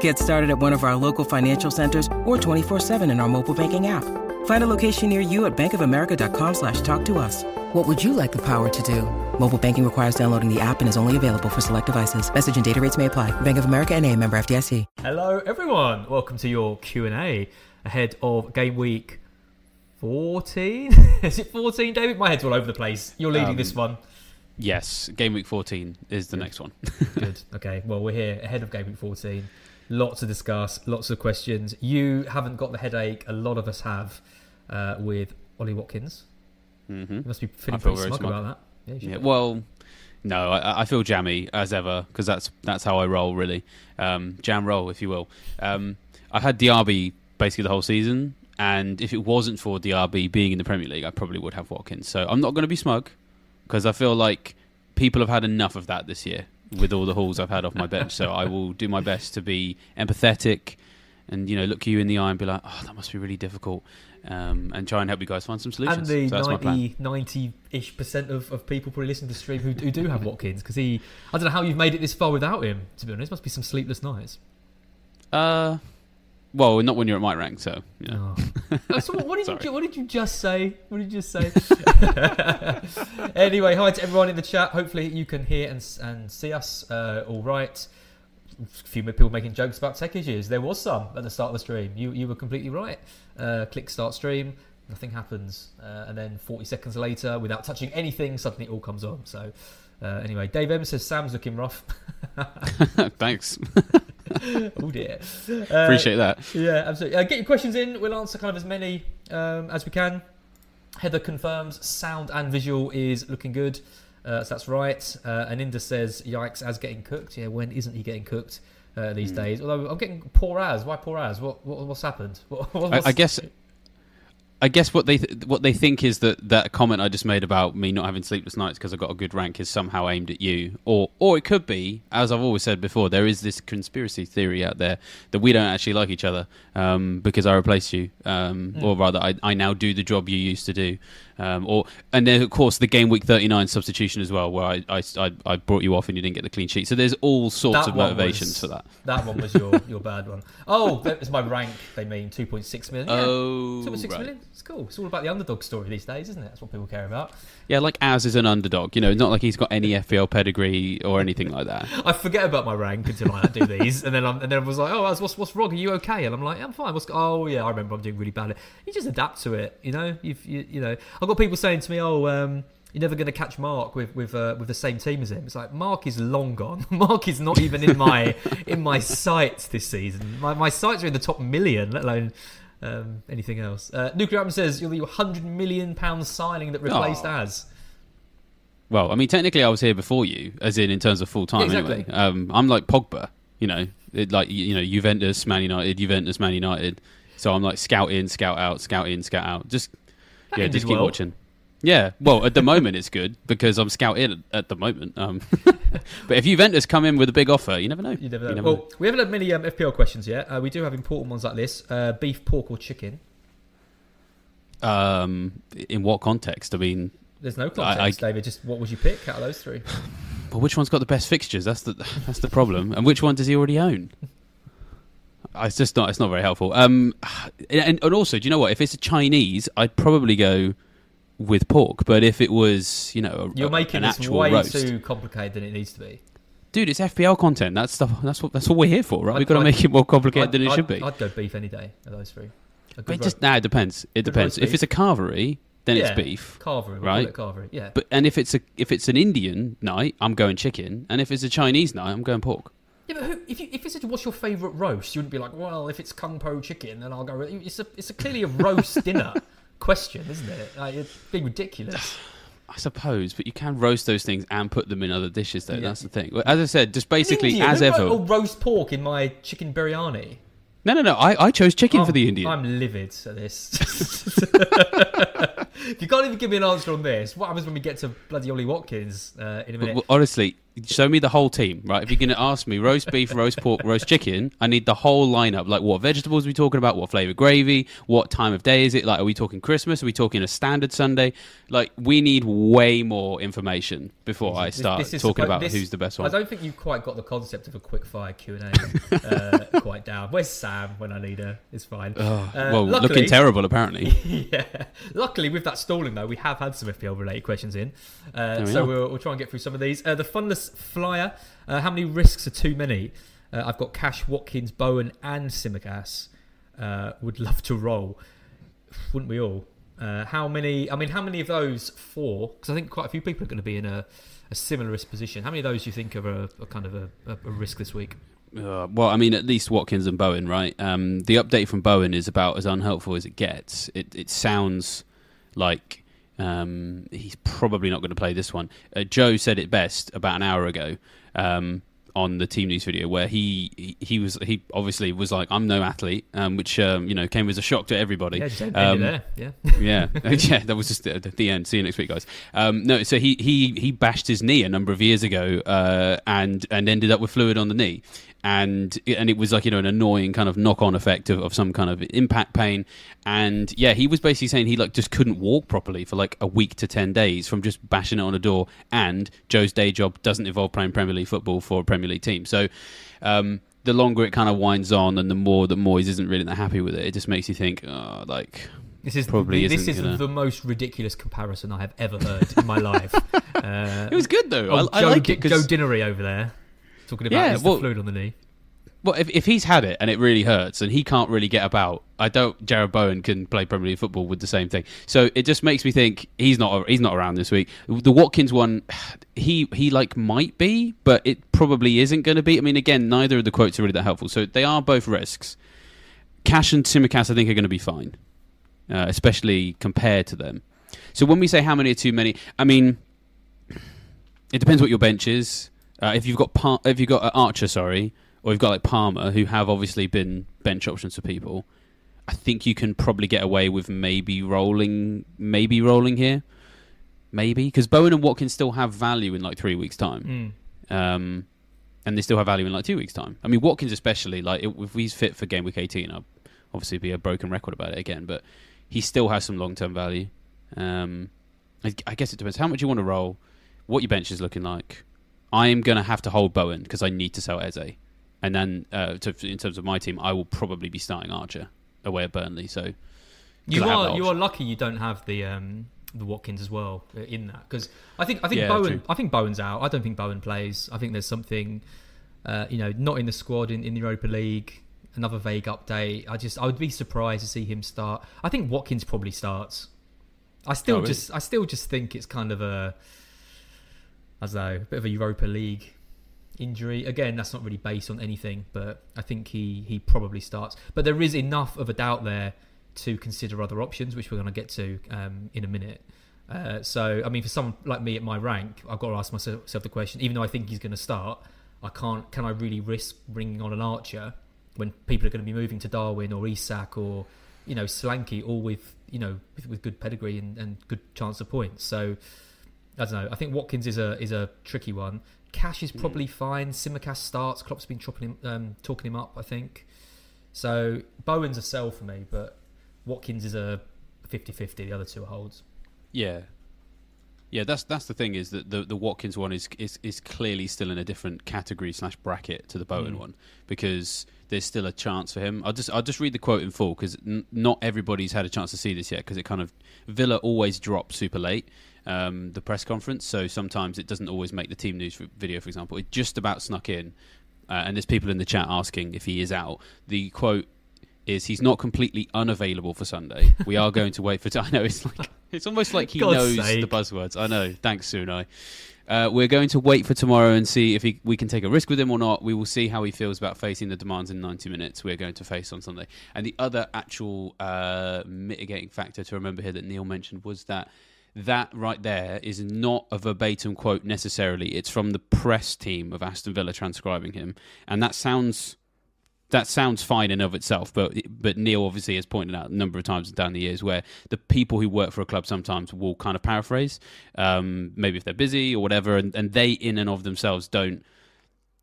Get started at one of our local financial centers or 24-7 in our mobile banking app. Find a location near you at bankofamerica.com slash talk to us. What would you like the power to do? Mobile banking requires downloading the app and is only available for select devices. Message and data rates may apply. Bank of America and a member FDIC. Hello, everyone. Welcome to your Q and A ahead of game week fourteen. is it fourteen, David? My head's all over the place. You're leading Um, this one. Yes, game week 14 is the next one. Good. Okay. Well, we're here ahead of game week fourteen. Lots to discuss. Lots of questions. You haven't got the headache. A lot of us have uh, with Ollie Watkins. hmm You must be feeling feel pretty smug, smug. about that. Yeah. Yeah, well, no, I, I feel jammy as ever because that's that's how I roll, really. Um, jam roll, if you will. Um, I had Diaby basically the whole season, and if it wasn't for Diaby being in the Premier League, I probably would have Watkins. So I'm not going to be smug because I feel like people have had enough of that this year with all the hauls I've had off my bench. So I will do my best to be empathetic and you know look you in the eye and be like, oh, that must be really difficult, um, and try and help you guys find some solutions. and the so that's 90, 90-ish percent of, of people probably listening to the stream who, who do have Watkins because he, I don't know how you've made it this far without him. To be honest, must be some sleepless nights. Uh, well, not when you're at my rank, so you know. Oh. Oh, so what, what did you what did you just say? What did you just say? anyway, hi to everyone in the chat. Hopefully you can hear and and see us uh, all right. A few people making jokes about tech issues. There was some at the start of the stream. You you were completely right. Uh, click start stream. Nothing happens, uh, and then 40 seconds later, without touching anything, suddenly it all comes on. So, uh, anyway, Dave M says Sam's looking rough. Thanks, oh dear. Uh, appreciate that. Yeah, absolutely. Uh, get your questions in. We'll answer kind of as many um, as we can. Heather confirms sound and visual is looking good. Uh, so that's right. Uh, and Inda says, "Yikes!" Az getting cooked. Yeah, when isn't he getting cooked uh, these Hmm. days? Although I'm getting poor as. Why poor as? What, what what's happened? What, what- I, I guess. I guess what they th- what they think is that that comment I just made about me not having sleepless nights because I got a good rank is somehow aimed at you, or or it could be, as I've always said before, there is this conspiracy theory out there that we don't actually like each other um, because I replaced you, um, Mm. or rather, I, I now do the job you used to do, um, or and then of course the game week thirty nine substitution as well, where I, I, I, brought you off and you didn't get the clean sheet. So there's all sorts That of motivations was- for that. That one was your, your bad one. Oh, that was my rank. They mean 2.6 million. Yeah. Oh, 2.6 right. million? It's cool. It's all about the underdog story these days, isn't it? That's what people care about. Yeah, like Az is an underdog. You know, it's not like he's got any FPL pedigree or anything like that. I forget about my rank until I do these, and then I'm, and then I was like, "Oh, what's what's wrong? Are you okay?" And I'm like, "I'm fine." What's oh yeah, I remember I'm doing really badly. You just adapt to it, you know. You've, you you know, I've got people saying to me, "Oh, um, you're never going to catch Mark with with uh, with the same team as him." It's like Mark is long gone. Mark is not even in my in my sights this season. My my sights are in the top million, let alone. Um, anything else? Uh, Nuclear Atom says you're the 100 million pound signing that replaced Aw. Az. Well, I mean, technically, I was here before you, as in in terms of full time. Yeah, exactly. Anyway, um, I'm like Pogba. You know, it, like you know, Juventus, Man United, Juventus, Man United. So I'm like scout in, scout out, scout in, scout out. Just yeah, just keep well. watching. Yeah, well, at the moment it's good because I'm scout in at, the moment. Um, but if Juventus come in with a big offer, you never know. You never know. You never well, know. we haven't had many um, FPL questions yet. Uh, we do have important ones like this: uh, beef, pork, or chicken. Um, in what context? I mean, There's no I- context, I- David. Just what would you pick out of those three? but which one's got the best fixtures? That's the that's the problem. And which one does he already own? It's just not. It's not very helpful. Um, and, and also, do you know what? If it's a Chinese, I'd probably go with pork. But if it was, you know, a, You're making an this way roast, too complicated than it needs to be. dude, it's FPL content. That's stuff. That's what. That's what we're here for, right? I'd- We've got to I'd- make it more complicated I'd, than it should be. I'd go beef any day of those three. It just ro- nah, it depends. It Good depends. If beef. it's a carvery, then yeah, it's beef. Carvery, right? Carvery. Yeah. But and if it's a if it's an Indian night, I'm going chicken. And if it's a Chinese night, I'm going pork. Yeah, but who, if you, if it's a, what's your favourite roast, you wouldn't be like, well, if it's kung po chicken, then I'll go. with It's a it's a clearly a roast dinner question, isn't it? Like, it's being ridiculous. I suppose, but you can roast those things and put them in other dishes, though. Yeah. That's the thing. As I said, just basically Indian, as ever. oh, roast pork in my chicken biryani. No, no, no. I, I chose chicken I'm- for the Indian. I'm livid at this. if you can't even give me an answer on this, what happens when we get to bloody Ollie Watkins uh, in a minute? but honestly, show me the whole team, right? If you're going to ask me roast beef, roast pork, roast chicken, I need the whole lineup. Like, what vegetables are we talking about? What flavour gravy? What time of day is it? Like, are we talking Christmas? Are we talking a standard Sunday? Like, we need way more information before I start this is talking about this- who's the best one. I don't think you've quite got the concept of a quick fire Q and A uh, quite down. Where's Sam when I need her? It's fine. Uh, well, luckily- looking terrible, apparently. yeah. Luckily, with that stalling though, we have had some FPL related questions in, uh, so we'll, we'll try and get through some of these. Uh, the funless flyer. Uh, how many risks are too many? Uh, I've got Cash, Watkins, Bowen, and Tsimikas. Uh, would love to roll, wouldn't we all? Uh, how many? I mean, how many of those four? Because I think quite a few people are going to be in a, a similar position. How many of those do you think are a, a kind of a, a, a risk this week? Uh, well, I mean, at least Watkins and Bowen, right? Um, the update from Bowen is about as unhelpful as it gets. It, it sounds like um, he's probably not going to play this one. Uh, Joe said it best about an hour ago um, on the team news video, where he, he he was he obviously was like, "I'm no athlete," um, which um, you know came as a shock to everybody. Yeah, Um, there. Yeah. yeah, yeah, that was just the, the end. See you next week, guys. Um, no, so he, he he bashed his knee a number of years ago, uh, and and ended up with fluid on the knee, and and it was like you know an annoying kind of knock on effect of, of some kind of impact pain, and yeah, he was basically saying he like just couldn't walk properly for like a week to ten days from just bashing it on a door, and Joe's day job doesn't involve playing Premier League football for a Premier League team, so. Um, the longer it kind of winds on, and the more that Moyes isn't really that happy with it, it just makes you think, oh, like This is Probably this isn't gonna- the most ridiculous comparison I have ever heard in my life. Uh, it was good though. oh, I, I like it 'cause- Joe Dinnery over there talking about Yeah, his well- fluid on the knee. Well, if, if he's had it and it really hurts and he can't really get about, I don't. Jarrod Bowen can play Premier League football with the same thing. So it just makes me think he's not he's not around this week. The Watkins one, he he like might be, but it probably isn't going to be. I mean, again, neither of the quotes are really that helpful. So they are both risks. Cash and Tsimikas, I think, are going to be fine, uh, especially compared to them. So when we say how many are too many, I mean, it depends what your bench is. Uh, if you've got Par- if you've got uh, Archer, sorry, or you've got like Palmer, who have obviously been bench options for people, I think you can probably get away with maybe rolling, maybe rolling here, maybe because Bowen and Watkins still have value in like three weeks' time, Mm. um, and they still have value in like two weeks' time. I mean, Watkins especially, like if he's fit for game week eighteen, I'll obviously be a broken record about it again, but he still has some long term value. Um, I, I guess it depends how much you want to roll, what your bench is looking like. I am going to have to hold Bowen because I need to sell Eze. And then, uh, to, in terms of my team, I will probably be starting Archer away at Burnley. So You are you are lucky you don't have the um, the Watkins as well uh, in that because I think I think Yeah, Bowen true. I think Bowen's out. I don't think Bowen plays. I think there's something uh, you know not in the squad in, in the Europa League. Another vague update. I just I would be surprised to see him start. I think Watkins probably starts. I still Oh, really? just I still just think it's kind of a Don't know a bit of a Europa League injury. Again, that's not really based on anything, but I think he he probably starts. But there is enough of a doubt there to consider other options, which we're going to get to um, in a minute. Uh, so, I mean, for someone like me at my rank, I've got to ask myself the question: even though I think he's going to start, I can't. Can I really risk bringing on an Archer when people are going to be moving to Darwin or Isak or you know Solanke, all with you know with, with good pedigree and, and good chance of points? So, I don't know. I think Watkins is a is a tricky one. Cash is probably fine. Tsimikas starts. Klopp's been chopping him, um, talking him up. I think. So Bowen's a sell for me, but Watkins is a 50-50. The other two are holds. yeah, Yeah, that's that's the thing is that the the Watkins one is is, is clearly still in a different category slash bracket to the Bowen Mm. one because there's still a chance for him. I'll just I'll just read the quote in full because n- not everybody's had a chance to see this yet because it kind of Villa always drops super late. Um, the press conference, so sometimes it doesn't always make the team news video. For example, it just about snuck in, uh, and there's people in the chat asking if he is out. The quote is he's not completely unavailable for Sunday. We are going to wait for. T- I know it's like it's almost like he God's knows sake. the buzzwords. I know. Thanks, Sunai. Uh, we're going to wait for tomorrow and see if he, we can take a risk with him or not. We will see how he feels about facing the demands in 90 minutes we're going to face on Sunday. And the other actual uh, mitigating factor to remember here that Neale mentioned was that that right there is not a verbatim quote necessarily. It's from the press team of Aston Villa transcribing him, and that sounds that sounds fine in of itself, but but Neale obviously has pointed out a number of times down the years where the people who work for a club sometimes will kind of paraphrase, um, maybe if they're busy or whatever, and, and they in and of themselves don't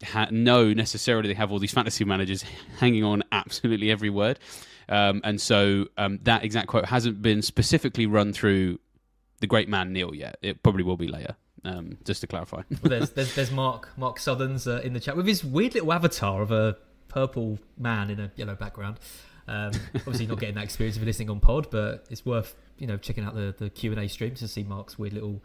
ha- know necessarily they have all these fantasy managers hanging on absolutely every word, um, and so um, that exact quote hasn't been specifically run through the great man Neale yet. It probably will be later. Um, just to clarify. Well, there's, there's there's Mark Mark Sutherns uh, in the chat with his weird little avatar of a purple man in a yellow background. Um, obviously, not getting that experience of listening on pod, but it's worth you know checking out the the Q and A stream to see Mark's weird little.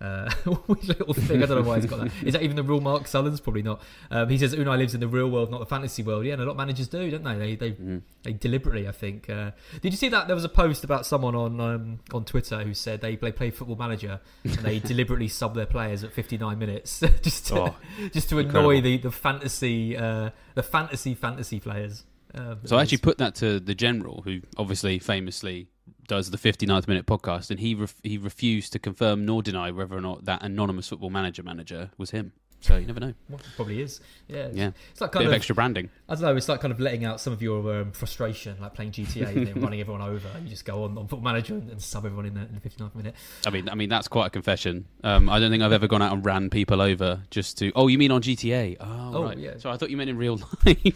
Uh, little thing. I don't know why he's got that. Is that even the real Mark Sutherns? Probably not. Um, he says Unai lives in the real world, not the fantasy world. Yeah, and a lot of managers do, don't they? They they, Mm-hmm. they deliberately, I think. Uh, did you see that? There was a post about someone on um, on Twitter who said they play, play Football Manager and they deliberately sub their players at 59 minutes just to, Oh, just to annoy the the fantasy uh, the fantasy fantasy players. Um, So I actually put that to the general, who obviously famously does the 59th minute podcast, and he ref- he refused to confirm nor deny whether or not that anonymous football manager manager was him. So you never know. well, probably is. Yeah, it's, Yeah, it's like bit kind of of, extra branding. I don't know. It's like kind of letting out some of your um, frustration, like playing GTA and then running everyone over. You just go on on Football Manager and, and sub everyone in the, in the 59th minute. I mean, I mean that's quite a confession. Um, I don't think I've ever gone out and ran people over just to. Oh, you mean on GTA? Oh, Oh, right. yeah. So I thought you meant in real life. you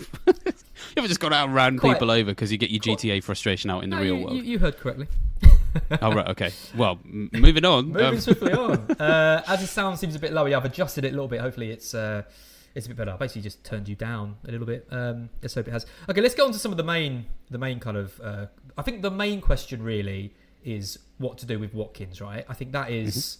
ever just gone out and ran Quite- people over because you get your GTA frustration out in the No, real you, world? You, you heard correctly. oh, right. Okay. Well, m- moving on. Moving Um, swiftly on. Uh, as the sound seems a bit low, yeah, I've adjusted it a little bit. Hopefully, it's uh, it's a bit better. I basically just turned you down a little bit. Um, let's hope it has. Okay, let's get on to some of the main the main kind of. Uh, I think the main question really is what to do with Watkins, right? I think that is-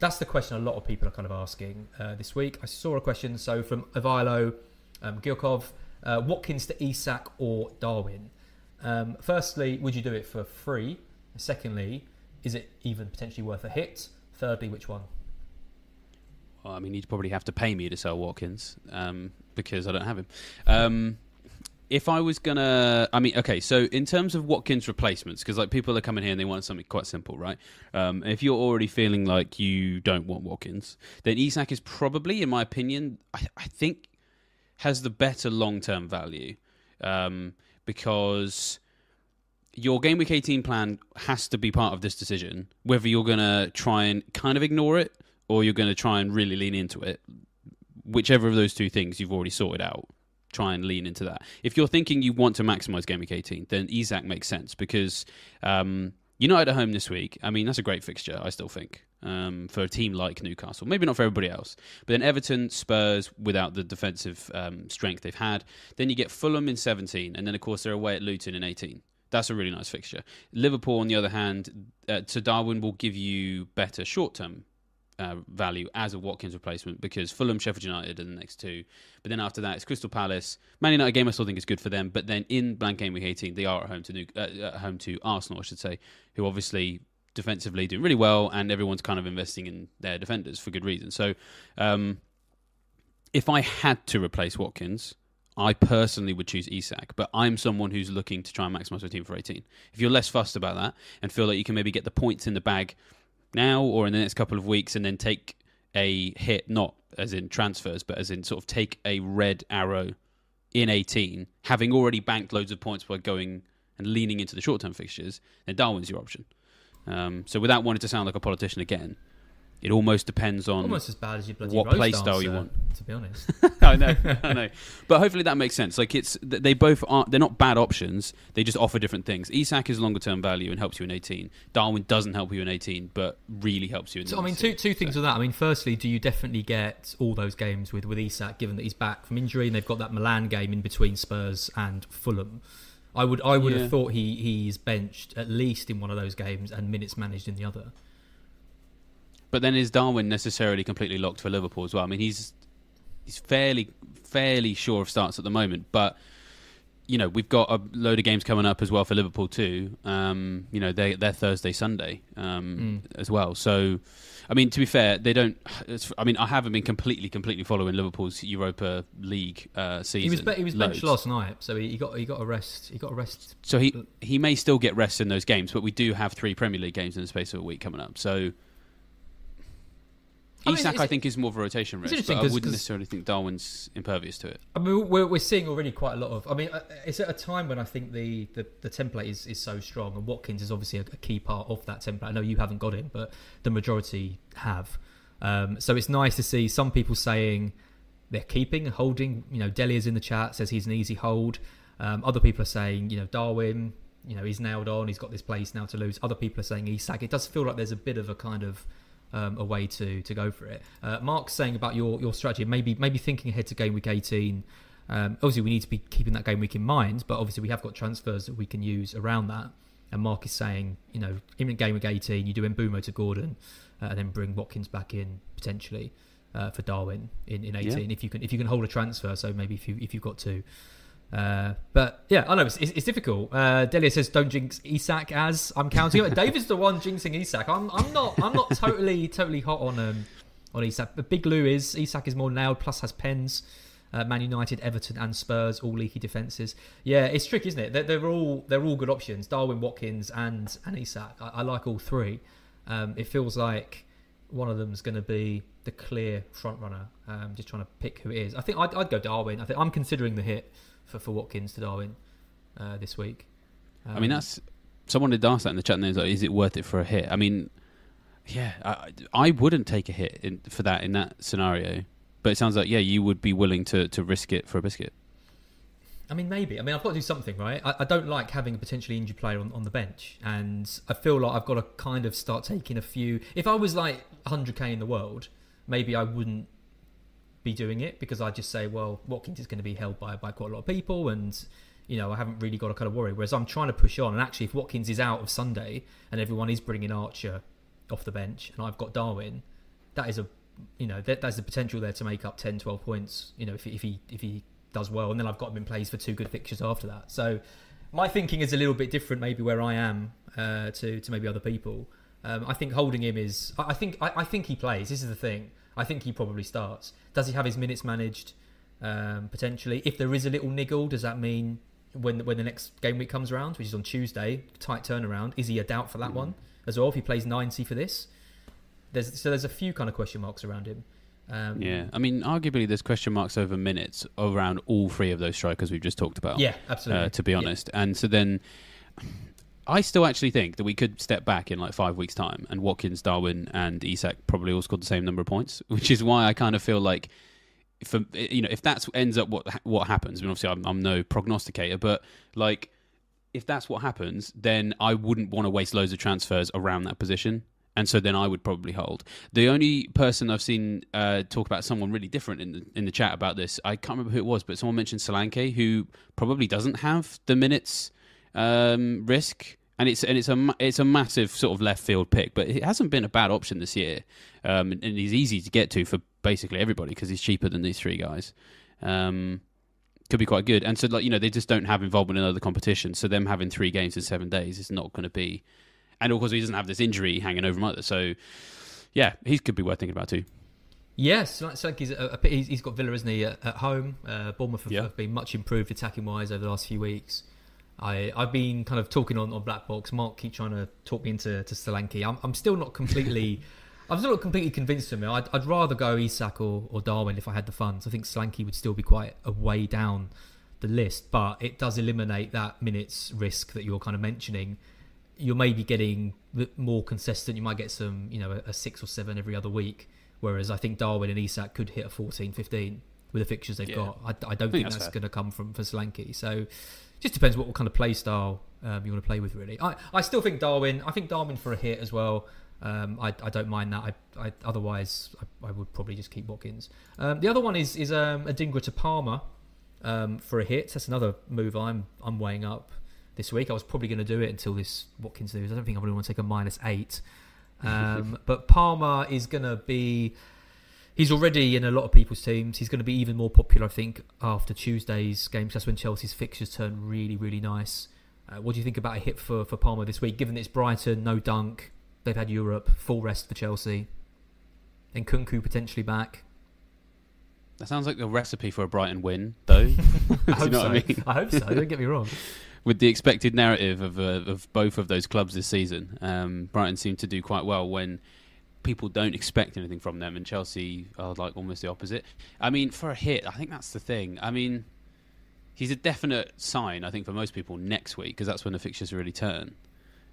that's the question a lot of people are kind of asking uh, this week. I saw a question so from Avilo um, Gilkov, uh, Watkins to Isak or Darwin. Um, firstly, would you do it for free? Secondly, is it even potentially worth a hit? Thirdly, which one? Well, I mean, you'd probably have to pay me to sell Watkins um, because I don't have him. Um, if I was gonna, I mean, okay. So in terms of Watkins replacements, because like people are coming here and they want something quite simple, right? Um, if you're already feeling like you don't want Watkins, then Isak is probably, in my opinion, I, I think has the better long term value um, because your game week 18 plan has to be part of this decision whether you're going to try and kind of ignore it or you're going to try and really lean into it. Whichever of those two things you've already sorted out try and lean into that. If you're thinking you want to maximize game week 18 then Isak makes sense because um, United at home this week I mean that's a great fixture I still think um, for a team like Newcastle. Maybe not for everybody else but then Everton Spurs without the defensive um, strength they've had. Then you get Fulham in 17 and then of course they're away at Luton in 18 that's a really nice fixture. Liverpool, on the other hand, uh, to Darwin will give you better short term uh, value as a Watkins replacement because Fulham, Sheffield United are the next two. But then after that, it's Crystal Palace. Man United game I still think is good for them. But then in blank game week 18, they are at home to New, uh, at home to Arsenal, I should say, who obviously defensively doing really well, and everyone's kind of investing in their defenders for good reason. So, um, if I had to replace Watkins, I personally would choose Isak, but I'm someone who's looking to try and maximise my team for 18. If you're less fussed about that and feel like you can maybe get the points in the bag now or in the next couple of weeks and then take a hit, not as in transfers, but as in sort of take a red arrow in 18, having already banked loads of points by going and leaning into the short term fixtures, then Darwin's your option. Um, so without wanting to sound like a politician again, it almost depends on Almost as bad as your bloody what play style you want. To be honest, I know, I know. But hopefully that makes sense. Like it's they both aren't they're not bad options. They just offer different things. Isak is longer term value and helps you in 18. Darwin doesn't help you in 18, but really helps you in. So I mean, two two things So- with that. I mean, firstly, do you definitely get all those games with with Isak, given that he's back from injury and they've got that Milan game in between Spurs and Fulham? I would I would Yeah. have thought he he's benched at least in one of those games and minutes managed in the other. But then is Darwin necessarily completely locked for Liverpool as well? I mean, he's he's fairly fairly sure of starts at the moment, but you know we've got a load of games coming up as well for Liverpool too. Um, you know they they're Thursday Sunday um, as well. So I mean to be fair, they don't. I mean I haven't been completely completely following Liverpool's Europa League uh, season. He was be- he was benched loads. last night, so he, he got he got a rest. He got a rest. So he he may still get rest in those games, but we do have three Premier League games in the space of a week coming up. So I mean, Isak, I think, is more of a rotation it's risk, interesting but I 'cause- wouldn't 'cause- necessarily think Darwin's impervious to it. I mean, we're, we're seeing already quite a lot of. I mean, uh, it's at a time when I think the, the, the template is, is so strong, and Watkins is obviously a, a key part of that template. I know you haven't got it, but the majority have. Um, so it's nice to see some people saying they're keeping and holding. You know, Delia's in the chat says he's an easy hold. Um, other people are saying, you know, Darwin, you know, he's nailed on. He's got this place now to lose. Other people are saying Isak. It does feel like there's a bit of a kind of um, a way to to go for it. Uh, Mark's saying about your your strategy, maybe maybe thinking ahead to game week 18. Um, obviously, we need to be keeping that game week in mind, but obviously we have got transfers that we can use around that. And Mark is saying, you know, in game week 18, you do Mbeumo to Gordon, uh, and then bring Watkins back in potentially uh, for Darwin in, in 18 if you can if you can hold a transfer. So maybe if you if you've got two. Uh, but yeah, I know it's, it's, it's difficult. Uh, Delia says, "Don't jinx Isak." As I'm counting it, David's the one jinxing Isak. I'm, I'm not. I'm not totally totally hot on um, on Isak. But Big Lou is Isak is more nailed. Plus has pens. Uh, Man United, Everton, and Spurs all leaky defenses. Yeah, it's tricky, isn't it? They're, they're all they're all good options. Darwin, Watkins, and and Isak. I, I like all three. Um, it feels like one of them's going to be the clear front runner. Um, just trying to pick who it is. I think I'd, I'd go Darwin. I think I'm considering the hit for, for Watkins to Darwin uh, this week. I mean, Um, that's someone did ask that in the chat. And they like, "Is it worth it for a hit?" I mean, yeah, I, I wouldn't take a hit in, for that in that scenario. But it sounds like yeah, you would be willing to, to risk it for a biscuit. I mean, maybe. I mean, I've got to do something, right? I, I don't like having a potentially injured player on, on the bench, and I feel like I've got to kind of start taking a few. If I was like 100k in the world, maybe I wouldn't be doing it because I'd just say, well, Watkins is going to be held by by quite a lot of people, and you know, I haven't really got to kind of worry. Whereas I'm trying to push on, and actually, if Watkins is out of Sunday and everyone is bringing Archer off the bench, and I've got Darwin, that is a you know, that, there's the potential there to make up 10, 12 points. You know, if he, if he if he does well, and then I've got him in place for two good fixtures after that. So my thinking is a little bit different, maybe where I am uh, to to maybe other people. Um, I think holding him is. I, I think I, I think he plays. This is the thing. I think he probably starts. Does he have his minutes managed? Um, potentially, if there is a little niggle, does that mean when when the next game week comes around, which is on Tuesday, tight turnaround, is he a doubt for that one as well? If he plays ninety for this, there's so there's a few kind of question marks around him. Um, Yeah, I mean, arguably there's question marks over minutes around all three of those strikers we've just talked about. Yeah, absolutely. uh, to be Yeah. honest. And so then, I still actually think that we could step back in like five weeks' time, and Watkins, Darwin, and Isak probably all scored the same number of points, which is why I kind of feel like. If, you know, if that ends up what what happens, I mean, obviously I'm, I'm no prognosticator, but like, if that's what happens, then I wouldn't want to waste loads of transfers around that position, and so then I would probably hold. The only person I've seen uh, talk about someone really different in the in the chat about this, I can't remember who it was, but someone mentioned Solanke, who probably doesn't have the minutes um, risk, and it's and it's a it's a massive sort of left field pick, but it hasn't been a bad option this year, um, and, and he's easy to get to for basically everybody because he's cheaper than these three guys. Um, could be quite good, and so like you know they just don't have involvement in other competitions, so them having three games in seven days is not going to be, and of course he doesn't have this injury hanging over him either, so yeah, he could be worth thinking about too. Yes, like, like he's, a, a, he's he's got Villa, isn't he, at, at home? Uh, Bournemouth have, Yeah. have been much improved attacking wise over the last few weeks. I I've been kind of talking on, on Black Box. Mark keep trying to talk me into to Solanke. I'm I'm still not completely. I'm still not completely convinced of him. I'd, I'd rather go Isak or, or Darwin if I had the funds. I think Solanke would still be quite a way down the list, but it does eliminate that minutes risk that you're kind of mentioning. you're maybe getting more consistent. You might get some, you know, a, a six or seven every other week. Whereas I think Darwin and Isak could hit a 14, 15 with the fixtures they've Yeah. got. I, I don't think think that's that's going to come from for Solanke. So just depends what kind of play style um, you want to play with, really. I, I still think Darwin. I think Darwin for a hit as well. Um, I, I don't mind that. I, I otherwise I, I would probably just keep Watkins. Um, the other one is is um, Adingra to Palmer um, for a hit. That's another move I'm I'm weighing up this week. I was probably going to do it until this Watkins news. I don't think I really want to take a minus eight. Um, but Palmer is going to be. He's already in a lot of people's teams. He's going to be even more popular, I think, after Tuesday's games. That's when Chelsea's fixtures turn really, really nice. Uh, what do you think about a hit for, for Palmer this week? Given it's Brighton, no dunk, they've had Europe, full rest for Chelsea, and Nkunku potentially back. That sounds like a recipe for a Brighton win, though. I hope so. I mean? I hope so. Don't get me wrong. With the expected narrative of uh, of both of those clubs this season, um, Brighton seem to do quite well when people don't expect anything from them, and Chelsea are like almost the opposite. I mean, for a hit, I think that's the thing. I mean, he's a definite sign, I think, for most people next week because that's when the fixtures really turn.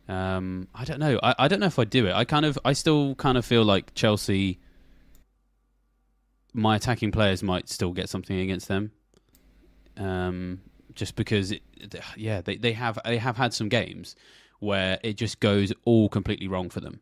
Um, I don't know. I, I don't know if I do it. I kind of, I still kind of feel like Chelsea. My attacking players might still get something against them, um, just because, it, yeah, they, they have they have had some games where it just goes all completely wrong for them,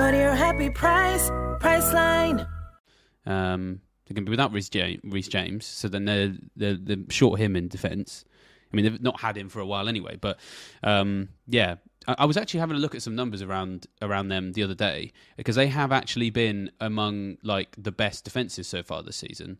Go to your happy price, Priceline. Um, they're going to be without Reece James, so then they're, they're, they're short him in defence. I mean, they've not had him for a while anyway, but um, yeah. I, was actually having a look at some numbers around around them the other day because they have actually been among like the best defences so far this season.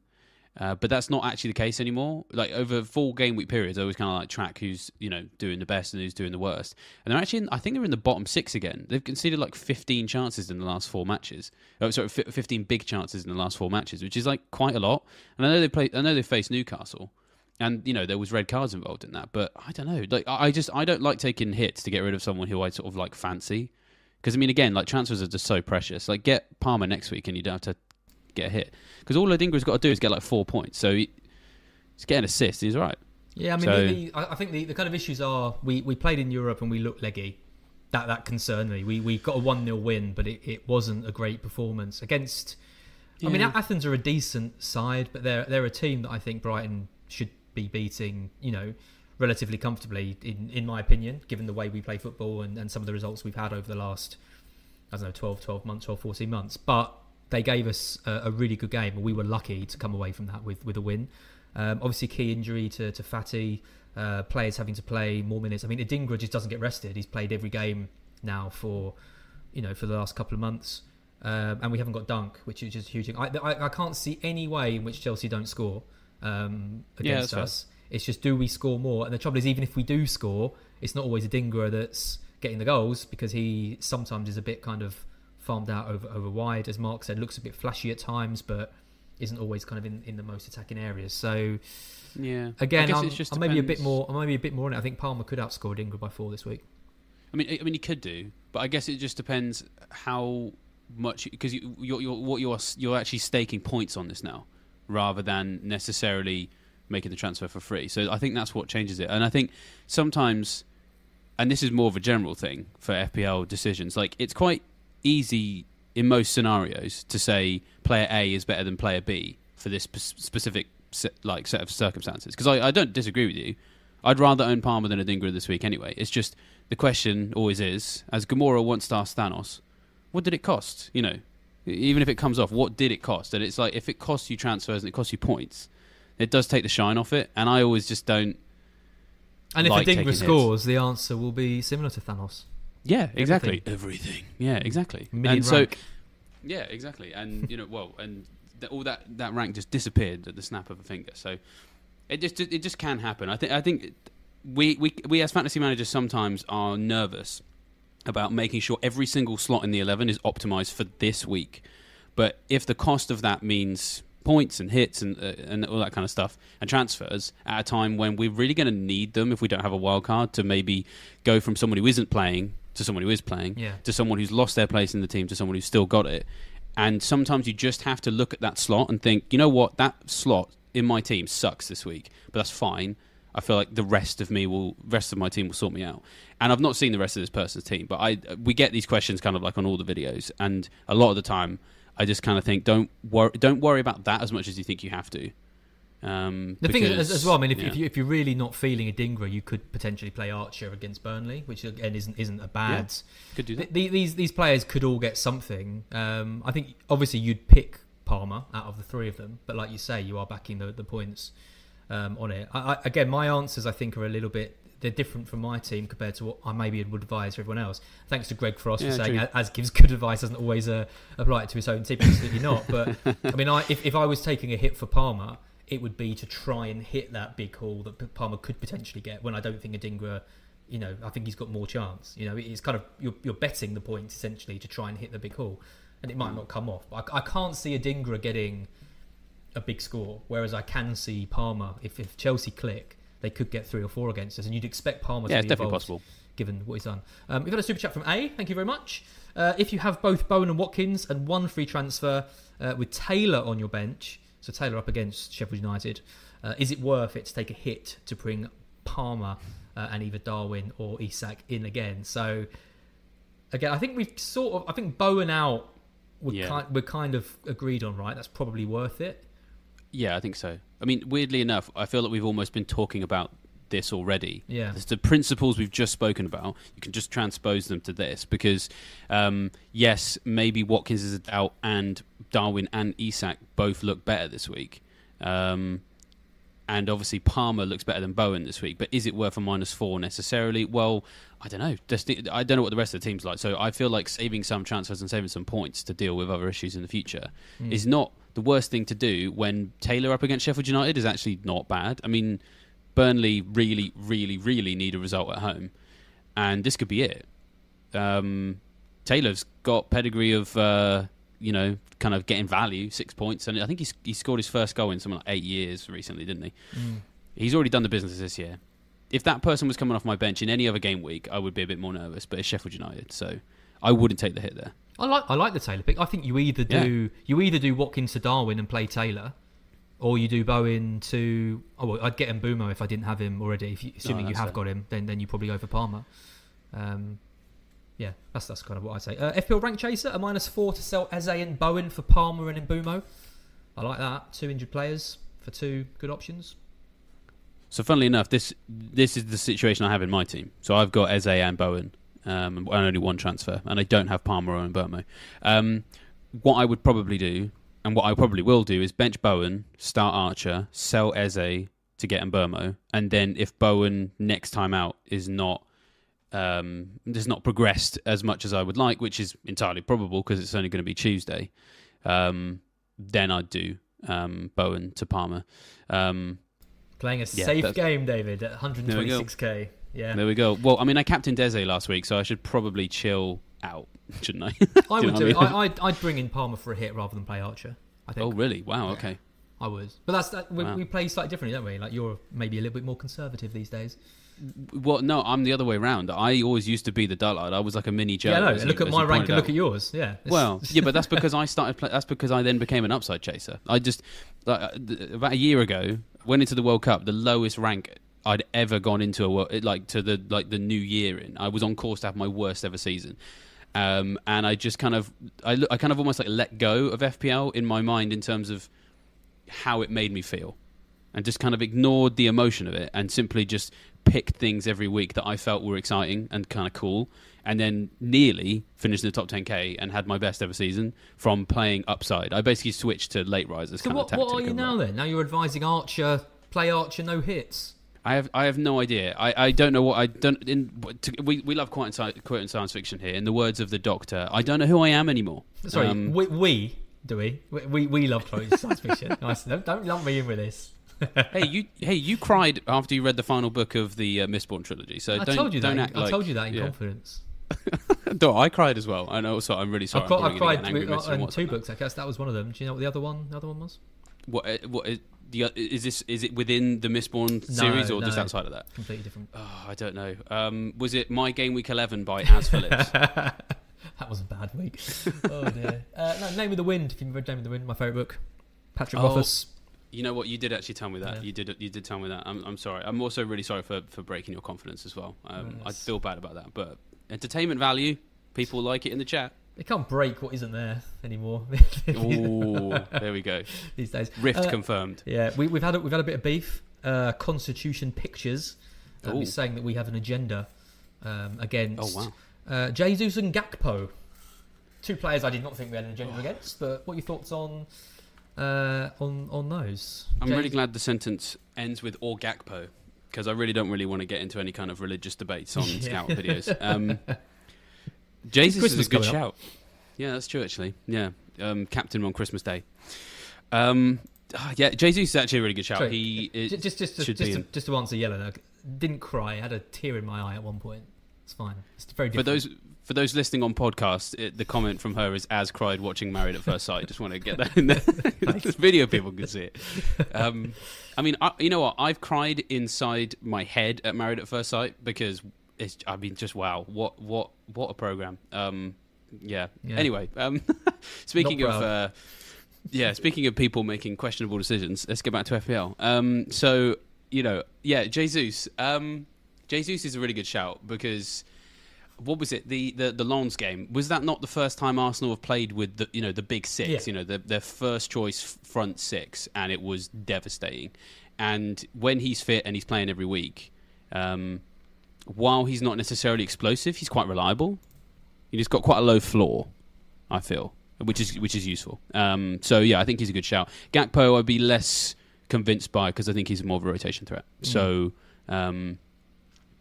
Uh, but that's not actually the case anymore. Like over full game week periods, I always kind of like track who's you know doing the best and who's doing the worst. And they're actually, in, I think they're in the bottom six again. They've conceded like 15 chances in the last four matches. Oh, sorry, 15 big chances in the last four matches, which is like quite a lot. And I know they play. I know they faced Newcastle, and you know there was red cards involved in that. But I don't know. Like I just I don't like taking hits to get rid of someone who I sort of like fancy. Because I mean, again, like transfers are just so precious. Like get Palmer next week, and you don't have to get a hit. Because all Adingra's got to do is get like four points. So he, he's getting an assist. He's right. Yeah, I mean, So- the, the, I I think the, the kind of issues are we, we played in Europe and we looked leggy. That that concerned me. We we got a one 0 win, but it, it wasn't a great performance against. I mean, Athens are a decent side, but they're they're a team that I think Brighton should be beating. You know, relatively comfortably, in in my opinion, given the way we play football and, and some of the results we've had over the last I don't know 12, 12 months, 12, 14 months. But they gave us a, a really good game, and we were lucky to come away from that with, with a win. Um, obviously, key injury to, to Fati, uh, players having to play more minutes. I mean, Adingra just doesn't get rested. He's played every game now for, you know, for the last couple of months. Um, and we haven't got Dunk, which is just a huge thing. I, I, I can't see any way in which Chelsea don't score um, against that's us. It's just do we score more? And the trouble is, even if we do score, it's not always Adingra that's getting the goals because he sometimes is a bit kind of farmed out over over wide, as Mark said, looks a bit flashy at times, but isn't always kind of in, in the most attacking areas. So Yeah. Again, I'm, I'm maybe a bit more. I'm maybe a bit more on it. I think Palmer could outscore Adingra by four this week. I mean, I mean, you could do, but I guess it just depends how much because you, you're, you're what you're you're actually staking points on this now, rather than necessarily making the transfer for free. So I think that's what changes it. And I think sometimes, and this is more of a general thing for FPL decisions. Like it's quite easy in most scenarios to say player A is better than player B for this spe- specific set, like set of circumstances. Because I, I don't disagree with you. I'd rather own Palmer than Adingra this week anyway. It's just the question always is, as Gamora once to ask Thanos, what did it cost? You know, even if it comes off, what did it cost? And it's like if it costs you transfers and it costs you points, it does take the shine off it. And I always just don't. And if like Adingra hits. scores, the answer will be similar to Thanos. Yeah, exactly. Everything. Yeah, exactly. And so, yeah, exactly. And you know, well, and th- all that that rank just disappeared at the snap of a finger. So it just it just can happen. I think I think we we we as fantasy managers sometimes are nervous about making sure every single slot in the 11 is optimized for this week. But if the cost of that means points and hits and uh, and all that kind of stuff and transfers at a time when we're really going to need them if we don't have a wild card to maybe go from someone who isn't playing to someone who is playing Yeah. to someone who's lost their place in the team to someone who's still got it. And sometimes you just have to look at that slot and think, you know what, that slot in my team sucks this week, but that's fine. I feel like the rest of me will, rest of my team will sort me out. And I've not seen the rest of this person's team, but I we get these questions kind of like on all the videos, and a lot of the time, I just kind of think, don't worry, don't worry about that as much as you think you have to. Um, The thing is, as, well, I mean, if, yeah. if, you, if you're really not feeling Adingra, you could potentially play Archer against Burnley, which again isn't isn't a bad. could do that. Th- th- these these players could all get something. Um, I think obviously you'd pick Palmer out of the three of them, but like you say, you are backing the the points um, on it. I, I, again, my answers I think are a little bit they're different from my team compared to what I maybe would advise everyone else. Thanks to Greg Frost Yeah, for saying true. as gives good advice doesn't always uh, apply it to his own team. Absolutely not. But I mean, I, if if I was taking a hit for Palmer, it would be to try and hit that big haul that Palmer could potentially get. When I don't think Adingra, you know, I think he's got more chance. You know, it's kind of you're, you're betting the points essentially to try and hit the big haul, and it might not come off. I, I can't see Adingra getting a big score, whereas I can see Palmer. If, if Chelsea click, they could get three or four against us, and you'd expect Palmer Yeah, to it's be definitely involved, possible. given what he's done. Um, we've got a super chat from A. Thank you very much. Uh, if you have both Bowen and Watkins and one free transfer uh, with Taylor on your bench, so Taylor up against Sheffield United, uh, is it worth it to take a hit to bring Palmer uh, and either Darwin or Isak in again? So again, I think we've sort of, I think Bowen out. We're, Yeah. kind, we're kind of agreed on, right? That's probably worth it. Yeah, I think so. I mean, weirdly enough, I feel that we've almost been talking about this already. Yeah. It's the principles we've just spoken about. You can just transpose them to this because, um, yes, maybe Watkins is out and Darwin and Isak both look better this week. Um, and obviously Palmer looks better than Bowen this week. But is it worth a minus four necessarily? Well, I don't know. Just- I don't know what the rest of the team's like. So I feel like saving some transfers and saving some points to deal with other issues in the future is not the worst thing to do when Taylor up against Sheffield United is actually not bad. I mean, Burnley really, really, really need a result at home, and this could be it. Um, Taylor's got pedigree of uh, you know kind of getting value, six points, and I think he's he scored his first goal in something like eight years recently, didn't he? He's already done the business this year. If that person was coming off my bench in any other game week, I would be a bit more nervous. But it's Sheffield United, so I wouldn't take the hit there. I like I like the Taylor pick. I think you either do you either do Watkins to Darwin and play Taylor, or you do Bowen to. Oh, well, I'd get Mbeumo if I didn't have him already. If you, assuming you have got him, then then you probably go for Palmer. Um, yeah, that's that's kind of what I say. Uh, FPL rank chaser a minus four to sell Eze and Bowen for Palmer and Mbumo. I like that. Two injured players for two good options. So, funnily enough, this this is the situation I have in my team. So I've got Eze and Bowen, um, and only one transfer, and I don't have Palmer or Mbeumo. Um, what I would probably do, and what I probably will do, is bench Bowen, start Archer, sell Eze to get Mbeumo, and then if Bowen next time out is not um, has not progressed as much as I would like, which is entirely probable because it's only going to be Tuesday, um, then I'd do um, Bowen to Palmer. Um, Playing a Yeah, safe that's- game, David, at There we go. 126k. Yeah, There we go. Well, I mean, I captained Deze last week, so I should probably chill out, shouldn't I? I would do it. I? I, I'd, I'd bring in Palmer for a hit rather than play Archer. I think. oh, really? Wow. Okay. I would, but that's that. We, Wow. we play slightly differently, don't we? Like you're maybe a little bit more conservative these days. Well, no, I'm the other way around. I always used to be the dullard. I was like a mini Joe. yeah, no. look you- at my rank and look at yours. Yeah. Well, yeah, but that's because I started. Play, that's because I then became an upside chaser. I just like, uh, about a year ago went into the World Cup, the lowest rank I'd ever gone into a world, like to the like the new year in. I was on course to have my worst ever season. Um, and I just kind of, I, I kind of almost like let go of FPL in my mind in terms of how it made me feel, and just kind of ignored the emotion of it, and simply just picked things every week that I felt were exciting and kind of cool, and then nearly finished in the top 10k and had my best ever season from playing upside. I basically switched to late risers so kind what, what are you now then? Now you're advising Archer, play Archer, no hits. I have I have no idea. I, I don't know what I don't. In, to, we we love quoting, sci- quoting science fiction here. In the words of the Doctor, I don't know who I am anymore. Sorry, Um, we, we do we? we? We we love close science fiction. Nice. Don't, don't lump me in with this. hey you hey you cried after you read the final book of the uh, Mistborn trilogy. So I don't told you don't that. act I like- told you that in yeah. confidence. No, I cried as well. And also, I'm really sorry. I've, got, I'm I've cried gonna get an angry with, uh, in two books. I guess that was one of them. Do you know what the other one? The other one was? What? uh, What? The, is this? Is it within the Mistborn series or just outside of that? Completely different. Oh, I don't know. Um, was it My Game Week 11 by Az Phillips? That was a bad week. oh dear. Uh, no, Name of the Wind. If you've read Name of the Wind, my favourite book. Patrick Oh, Rothfuss. You know what? You did actually tell me that. Yeah. You did. You did tell me that. I'm, I'm sorry. I'm also really sorry for, for breaking your confidence as well. Um, I feel bad about that. But entertainment value, people like it in the chat. They can't break what isn't there anymore Oh, there we go. these days. Rift Uh, confirmed. Yeah, we, we've had a, we've had a bit of beef. Uh, Constitution Pictures um, is saying that we have an agenda um, against Oh, wow. uh, Jesus and Gakpo, two players I did not think we had an agenda against. But what are your thoughts on uh, on on those? I'm Jay- really glad the sentence ends with or Gakpo because I really don't really want to get into any kind of religious debates on Yeah. Scout videos. Um, Jesus Christmas is a good shout. Yeah, that's true actually. Yeah, um, captain on Christmas Day. Um, ah, yeah, Jesus is actually a really good shout. Sorry, He just just just, be to, just to answer Yellow, didn't cry. I had a tear in my eye at one point. It's fine. It's very For those for those listening on podcast, it, the comment from her is as cried watching Married at First Sight. Just want to get that in there. this video people can see it. Um, I mean, I, you know what? I've cried inside my head at Married at First Sight because it's. I mean, just wow! What what what a program! Um, yeah. Yeah. Anyway, um, speaking of. Uh, yeah, speaking of people making questionable decisions, let's get back to FPL. Um, so, you know, yeah, Jesus. Um, Jesus is a really good shout because what was it the the the Lens game was that not the first time Arsenal have played with the you know the big six Yeah. you know the, their first choice front six and it was devastating and when he's fit and he's playing every week um, while he's not necessarily explosive he's quite reliable. He's got quite a low floor I feel which is which is useful. Um, so yeah I think he's a good shout. Gakpo I'd be less convinced by because I think he's more of a rotation threat. So um,